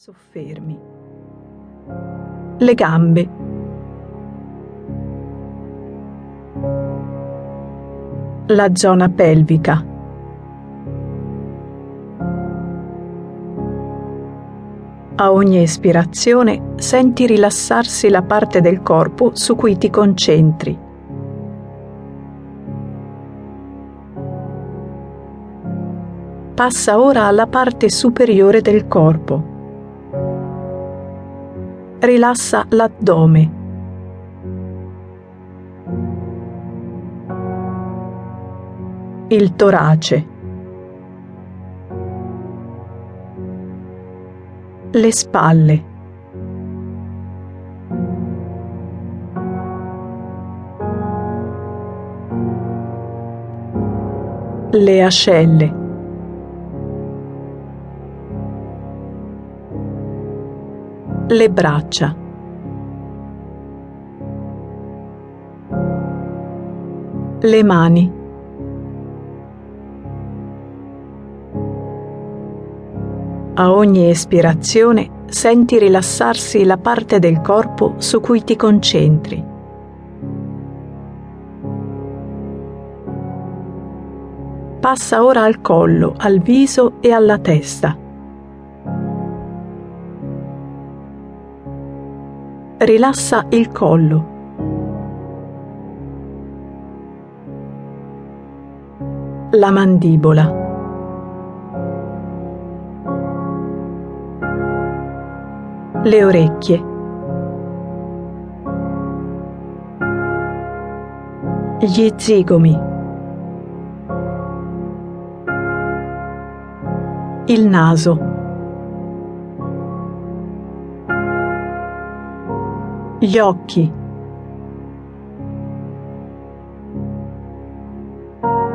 Soffermi. Le gambe. La zona pelvica. A ogni espirazione senti rilassarsi la parte del corpo su cui ti concentri. Passa ora alla parte superiore del corpo rilassa l'addome. Il torace. Le spalle. Le ascelle. Le braccia. Le mani. A ogni espirazione senti rilassarsi la parte del corpo su cui ti concentri. Passa ora al collo, al viso e alla testa. Rilassa il collo. La mandibola. Le orecchie. Gli zigomi. Il naso. Gli occhi.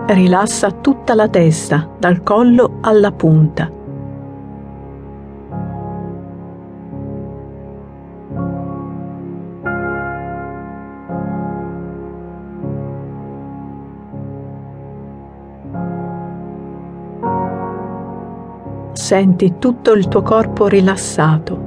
Rilassa tutta la testa, dal collo alla punta. Senti tutto il tuo corpo rilassato